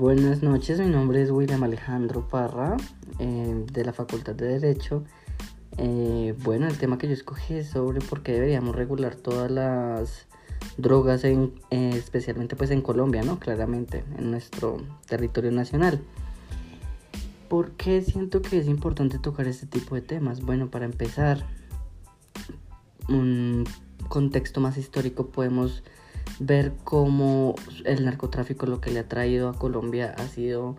buenas noches, mi nombre es William Alejandro Parra, eh, de la Facultad de Derecho. Eh, bueno, el tema que yo escogí es sobre por qué deberíamos regular todas las drogas, eh, especialmente pues en Colombia, ¿no? Claramente, en nuestro territorio nacional. ¿Por qué siento que es importante tocar este tipo de temas? Bueno, para empezar, un contexto más histórico podemos ver cómo el narcotráfico lo que le ha traído a Colombia ha sido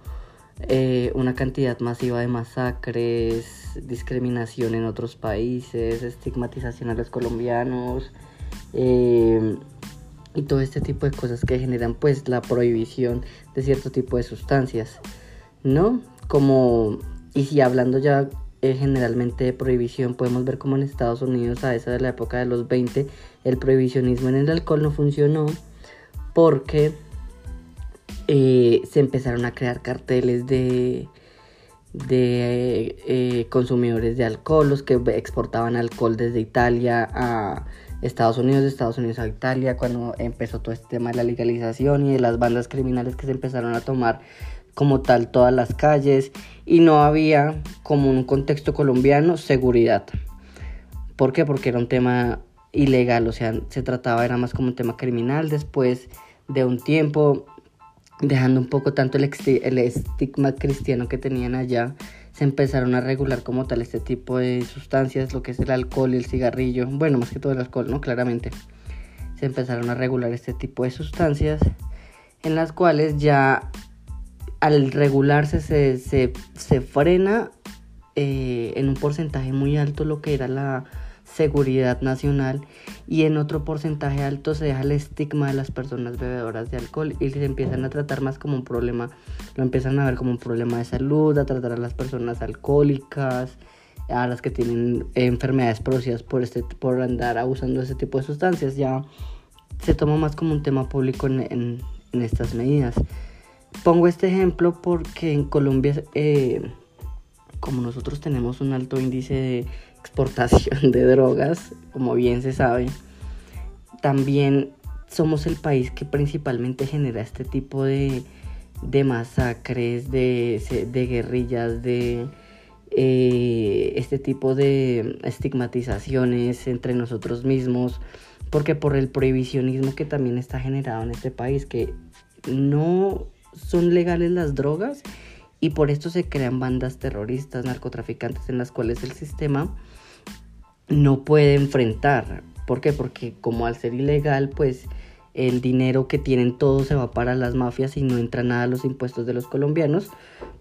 eh, una cantidad masiva de masacres, discriminación en otros países, estigmatización a los colombianos eh, y todo este tipo de cosas que generan pues la prohibición de cierto tipo de sustancias, ¿no? Como, y si hablando ya generalmente de prohibición. Podemos ver como en Estados Unidos a esa de la época de los 20 el prohibicionismo en el alcohol no funcionó porque eh, se empezaron a crear carteles de, de eh, consumidores de alcohol, los que exportaban alcohol desde Italia a Estados Unidos, de Estados Unidos a Italia, cuando empezó todo este tema de la legalización y de las bandas criminales que se empezaron a tomar como tal todas las calles y no había como un contexto colombiano seguridad. ¿Por qué? Porque era un tema ilegal, o sea, se trataba, era más como un tema criminal después de un tiempo, dejando un poco tanto el, el estigma cristiano que tenían allá, se empezaron a regular como tal este tipo de sustancias, lo que es el alcohol y el cigarrillo, bueno, más que todo el alcohol, ¿no? Claramente. Se empezaron a regular este tipo de sustancias en las cuales ya al regularse se, se, frena eh, en un porcentaje muy alto lo que era la seguridad nacional y en otro porcentaje alto se deja el estigma de las personas bebedoras de alcohol y se empiezan a tratar más como un problema, lo empiezan a ver como un problema de salud, a tratar a las personas alcohólicas, a las que tienen enfermedades producidas por, este, por andar abusando de ese tipo de sustancias, ya se toma más como un tema público en estas medidas. Pongo este ejemplo porque en Colombia, eh, como nosotros tenemos un alto índice de exportación de drogas, como bien se sabe, también somos el país que principalmente genera este tipo de, masacres, de, guerrillas, de eh, este tipo de estigmatizaciones entre nosotros mismos, porque por el prohibicionismo que también está generado en este país, que no son legales las drogas y por esto se crean bandas terroristas, narcotraficantes en las cuales el sistema no puede enfrentar. ¿Por qué? Porque como al ser ilegal, pues el dinero que tienen todos se va para las mafias y no entra nada a los impuestos de los colombianos.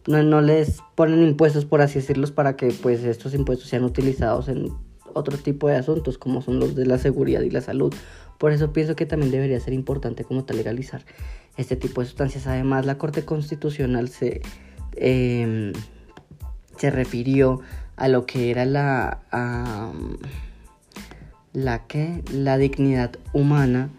No, no les ponen impuestos, por así decirlos, para que pues estos impuestos sean utilizados en otro tipo de asuntos como son los de la seguridad y la salud. Por eso pienso que también debería ser importante como tal legalizar este tipo de sustancias. Además, la Corte Constitucional se, em, se refirió a lo que era la, la, que, la dignidad humana,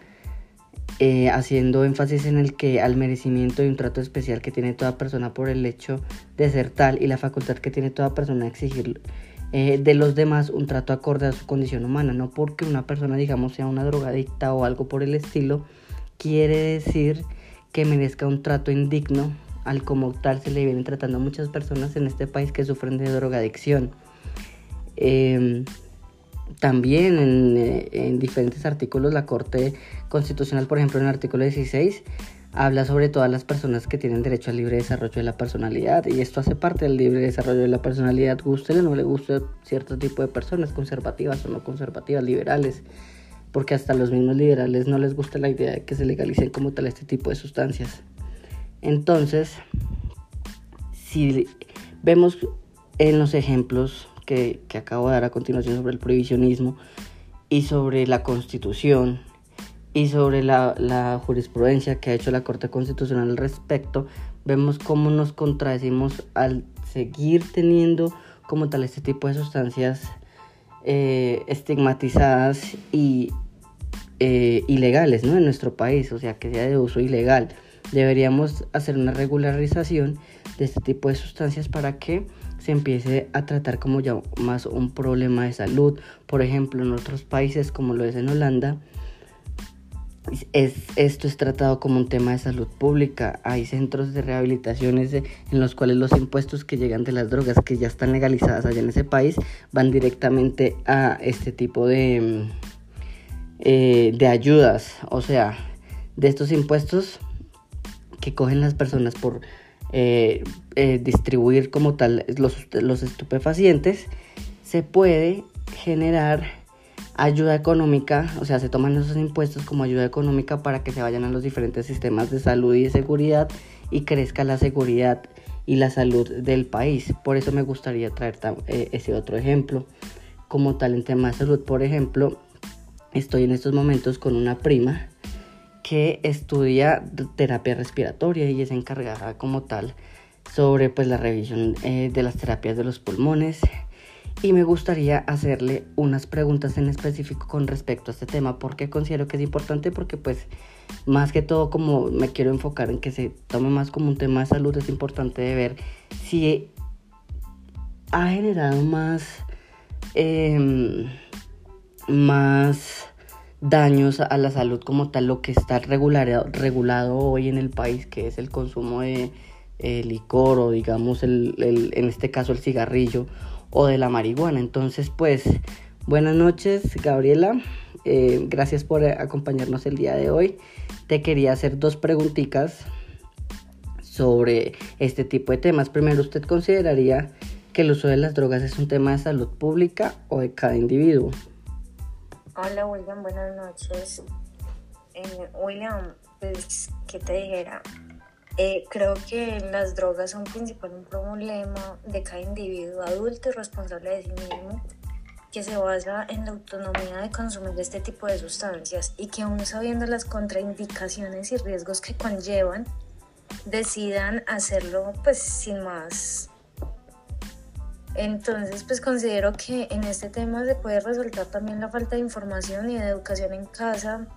eh, haciendo énfasis en el que al merecimiento y un trato especial que tiene toda persona por el hecho de ser tal y la facultad que tiene toda persona de exigir eh, de los demás un trato acorde a su condición humana, no porque una persona digamos sea una drogadicta o algo por el estilo, quiere decir que merezca un trato indigno al como tal se le vienen tratando a muchas personas en este país que sufren de drogadicción. Em, también en, eh, en, diferentes artículos la Corte Constitucional, por ejemplo en el artículo 16, habla sobre todas las personas que tienen derecho al libre desarrollo de la personalidad y esto hace parte del libre desarrollo de la personalidad, guste o no le guste cierto tipo de personas, conservativas o no conservativas, liberales porque hasta los mismos liberales no les gusta la idea de que se legalicen como tal este tipo de sustancias. Entonces, si vemos en los ejemplos que, acabo de dar a continuación sobre el prohibicionismo y sobre la constitución y sobre la, la, jurisprudencia que ha hecho la Corte Constitucional al respecto, vemos cómo nos contradecimos al seguir teniendo como tal este tipo de sustancias eh, estigmatizadas y eh, ilegales ¿no? en nuestro país, o sea, que sea de uso ilegal. Deberíamos hacer una regularización de este tipo de sustancias para que se empiece a tratar como ya más un problema de salud. Por ejemplo, en otros países como lo es en Holanda, es, esto es tratado como un tema de salud pública. Hay centros de rehabilitaciones en los cuales los impuestos que llegan de las drogas que ya están legalizadas allá en ese país van directamente a este tipo de, eh, de ayudas. O sea, de estos impuestos que cogen las personas por eh, eh, distribuir como tal los, los estupefacientes, se puede generar ayuda económica, o sea, se toman esos impuestos como ayuda económica para que se vayan a los diferentes sistemas de salud y de seguridad y crezca la seguridad y la salud del país. Por eso me gustaría traer eh, ese otro ejemplo. Como tal en tema de salud, por ejemplo, estoy en estos momentos con una prima que estudia terapia respiratoria y es encargada como tal sobre pues la revisión eh, de las terapias de los pulmones y me gustaría hacerle unas preguntas en específico con respecto a este tema porque considero que es importante porque pues más que todo como me quiero enfocar en que se tome más como un tema de salud es importante ver si ha generado más em, más daños a la salud como tal lo que está regulado, regulado hoy en el país que es el consumo de eh, licor o digamos el, en este caso el cigarrillo o de la marihuana. Entonces, pues, buenas noches, Gabriela. Eh, gracias por acompañarnos el día de hoy. Te quería hacer dos preguntitas sobre este tipo de temas. Primero, ¿usted consideraría que el uso de las drogas es un tema de salud pública o de cada individuo? Hola William, buenas noches. Eh, William, pues, ¿qué te dijera? Eh, creo que las drogas son principal un problema de cada individuo adulto y responsable de sí mismo que se basa en la autonomía de consumir este tipo de sustancias y que aún sabiendo las contraindicaciones y riesgos que conllevan, decidan hacerlo pues sin más. Entonces pues considero que en este tema se puede resaltar también la falta de información y de educación en casa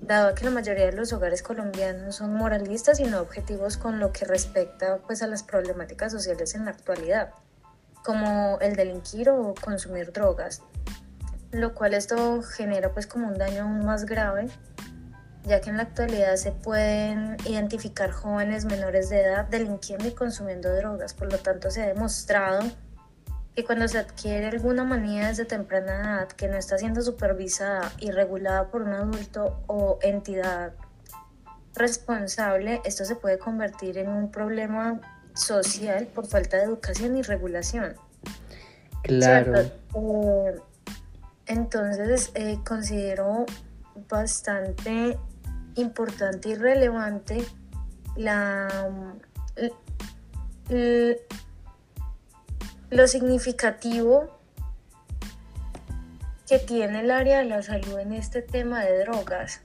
dado que la mayoría de los hogares colombianos son moralistas y no objetivos con lo que respecta pues, a las problemáticas sociales en la actualidad, como el delinquir o consumir drogas, lo cual esto genera pues como un daño aún más grave, ya que en la actualidad se pueden identificar jóvenes menores de edad delinquiendo y consumiendo drogas, por lo tanto se ha demostrado que cuando se adquiere alguna manía desde temprana edad que no está siendo supervisada y regulada por un adulto o entidad responsable, esto se puede convertir en un problema social por falta de educación y regulación. Claro. Eh, entonces, eh, considero bastante importante y relevante la, lo significativo que tiene el área de la salud en este tema de drogas.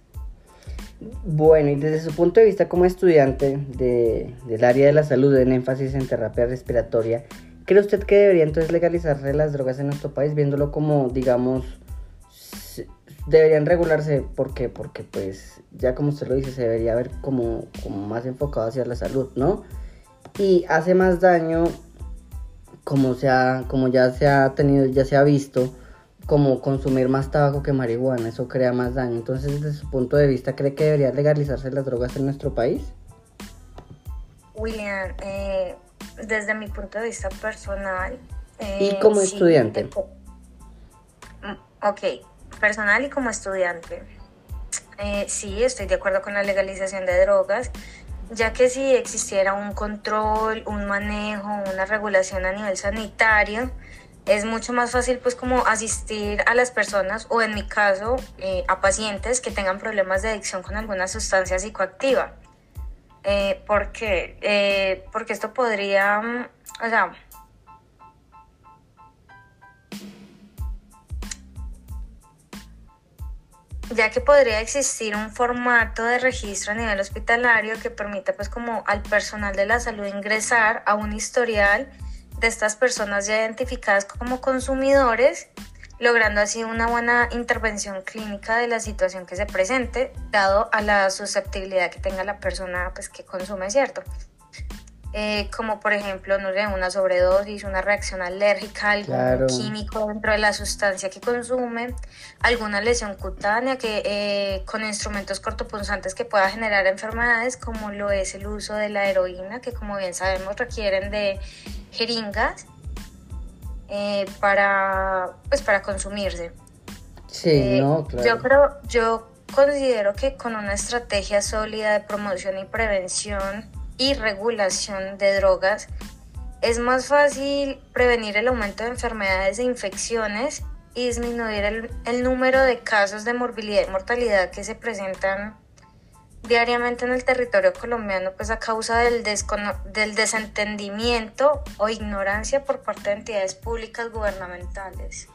Bueno, y desde su punto de vista como estudiante del área de la salud en énfasis en terapia respiratoria, ¿cree usted que debería entonces legalizarse las drogas en nuestro país, viéndolo como, digamos, deberían regularse? ¿Por qué? Porque pues ya como usted lo dice, se debería ver como, como más enfocado hacia la salud, ¿no? Y hace más daño como, se como ya se ha tenido, ya se ha visto, como consumir más tabaco que marihuana, eso crea más daño. Entonces, desde su punto de vista, ¿cree que debería legalizarse las drogas en nuestro país? William, eh, desde mi punto de vista personal. ¿Y eh, como estudiante? Mm, ok, personal y como estudiante. Eh, sí, estoy de acuerdo con la legalización de drogas ya que si existiera un control, un manejo, una regulación a nivel sanitario, es mucho más fácil pues como asistir a las personas o en mi caso eh, a pacientes que tengan problemas de adicción con alguna sustancia psicoactiva. Eh, ¿Por qué? Eh, porque esto podría, mm, o sea, ya que podría existir un formato de registro a nivel hospitalario que permita pues como al personal de la salud ingresar a un historial de estas personas ya identificadas como consumidores, logrando así una buena intervención clínica de la situación que se presente, dado a la susceptibilidad que tenga la persona pues, que consume, ¿cierto? Eh, como por ejemplo, no sé, una sobredosis, una reacción alérgica, algún químico dentro de la sustancia que consume, alguna lesión cutánea que eh, con instrumentos cortopunzantes que pueda generar enfermedades, como lo es el uso de la heroína, que como bien sabemos requieren de jeringas eh, para, pues, para consumirse. Sí, no, claro. Yo creo, yo considero que con una estrategia sólida de promoción y prevención, y regulación de drogas, es más fácil prevenir el aumento de enfermedades e infecciones y disminuir el, número de casos de morbilidad y mortalidad que se presentan diariamente en el territorio colombiano, pues a causa del, del desentendimiento o ignorancia por parte de entidades públicas gubernamentales.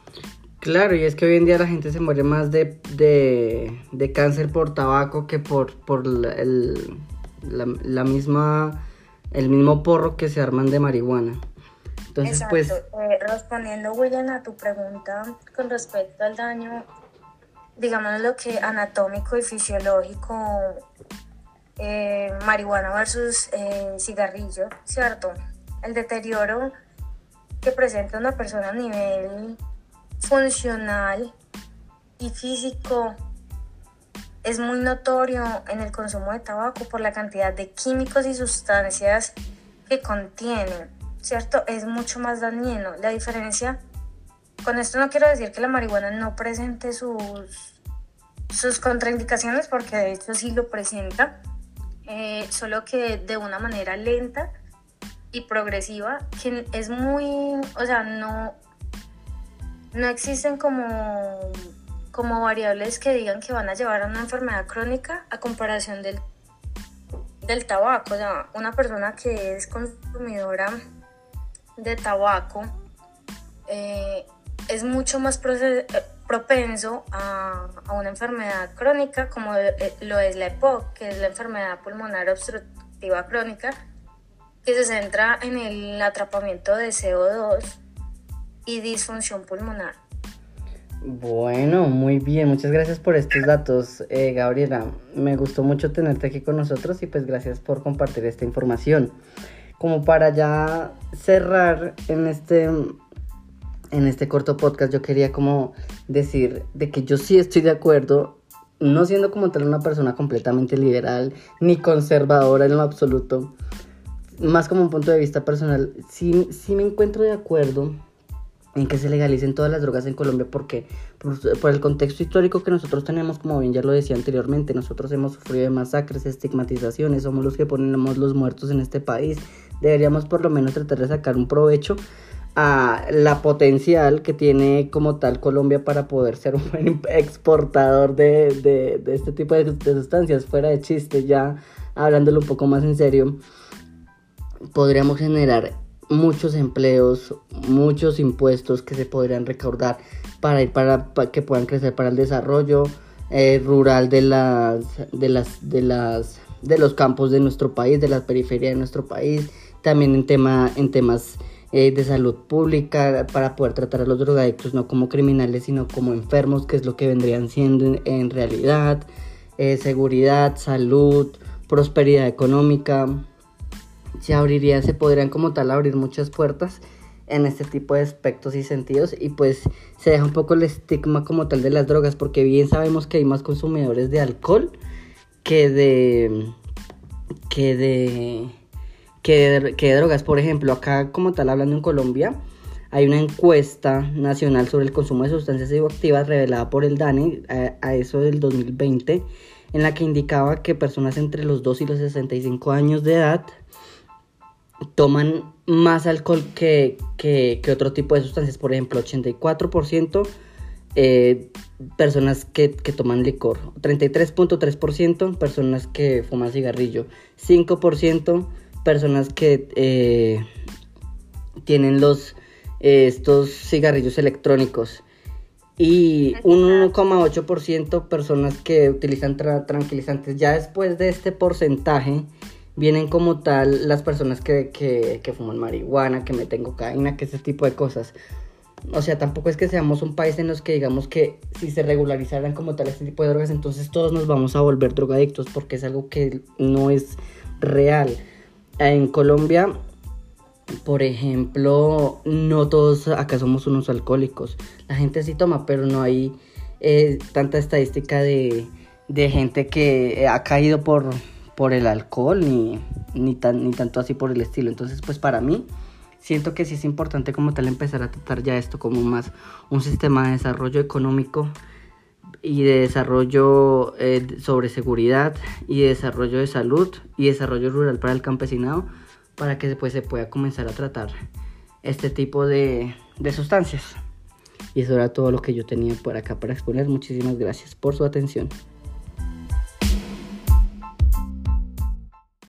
Claro, y es que hoy en día la gente se muere más de, de, cáncer por tabaco que por, por el, la, misma, el mismo porro que se arman de marihuana. Entonces, pues... Eh, respondiendo, William, a tu pregunta con respecto al daño, digamos lo que anatómico y fisiológico, eh, marihuana versus eh, cigarrillo, ¿cierto? El deterioro que presenta una persona a nivel funcional y físico es muy notorio en el consumo de tabaco por la cantidad de químicos y sustancias que contiene, ¿cierto? Es mucho más dañino. La diferencia, con esto no quiero decir que la marihuana no presente sus, sus contraindicaciones, porque de hecho sí lo presenta, eh, solo que de una manera lenta y progresiva, que es muy, o sea, no, no existen como como variables que digan que van a llevar a una enfermedad crónica a comparación del, del tabaco. O sea, una persona que es consumidora de tabaco eh, es mucho más eh, propenso a, una enfermedad crónica como eh, lo es la EPOC, que es la enfermedad pulmonar obstructiva crónica, que se centra en el atrapamiento de CO2 y disfunción pulmonar. Bueno, muy bien, muchas gracias por estos datos, eh, Gabriela. Me gustó mucho tenerte aquí con nosotros y pues gracias por compartir esta información. Como para ya cerrar en este, en este corto podcast, yo quería como decir de que yo sí estoy de acuerdo, no siendo como tal una persona completamente liberal ni conservadora en lo absoluto, más como un punto de vista personal, sí, sí me encuentro de acuerdo en que se legalicen todas las drogas en Colombia porque por, el contexto histórico que nosotros tenemos, como bien ya lo decía anteriormente, nosotros hemos sufrido de masacres, estigmatizaciones, somos los que ponemos los muertos en este país. Deberíamos por lo menos tratar de sacar un provecho a la potencial que tiene como tal Colombia para poder ser un buen exportador de, este tipo de, de sustancias, fuera de chiste, ya hablándolo un poco más en serio, podríamos generar muchos empleos, muchos impuestos que se podrían recaudar para ir para, que puedan crecer para el desarrollo eh, rural de las de las de las de los campos de nuestro país, de la periferia de nuestro país, también en tema en temas eh, de salud pública para poder tratar a los drogadictos no como criminales sino como enfermos, que es lo que vendrían siendo en, realidad, eh, seguridad, salud, prosperidad económica, se abriría, se podrían como tal abrir muchas puertas en este tipo de aspectos y sentidos y pues se deja un poco el estigma como tal de las drogas porque bien sabemos que hay más consumidores de alcohol que de que de que de, drogas. Por ejemplo acá como tal hablando en Colombia hay una encuesta nacional sobre el consumo de sustancias psicoactivas revelada por el DANE a, a eso del 2020 en la que indicaba que personas entre los 2 y los 65 años de edad toman más alcohol que, otro tipo de sustancias. Por ejemplo, 84% eh, personas que, toman licor, 33.3% personas que fuman cigarrillo, 5% personas que eh, tienen los eh, estos cigarrillos electrónicos y un 1,8% personas que utilizan tranquilizantes. Ya después de este porcentaje, vienen como tal las personas que, que, fuman marihuana, que meten cocaína, que ese tipo de cosas. O sea, tampoco es que seamos un país en los que digamos que si se regularizaran como tal este tipo de drogas, entonces todos nos vamos a volver drogadictos porque es algo que no es real. en Colombia, por ejemplo, no todos acá somos unos alcohólicos. La gente sí toma, pero no hay eh, tanta estadística de, de, gente que ha caído por, por el alcohol, ni, ni, tan, ni tanto así por el estilo. Entonces, pues para mí, siento que sí es importante como tal empezar a tratar ya esto como más un sistema de desarrollo económico y de desarrollo eh, sobre seguridad y de desarrollo de salud y desarrollo rural para el campesinado para que después se pueda comenzar a tratar este tipo de, de sustancias. Y eso era todo lo que yo tenía por acá para exponer. Muchísimas gracias por su atención.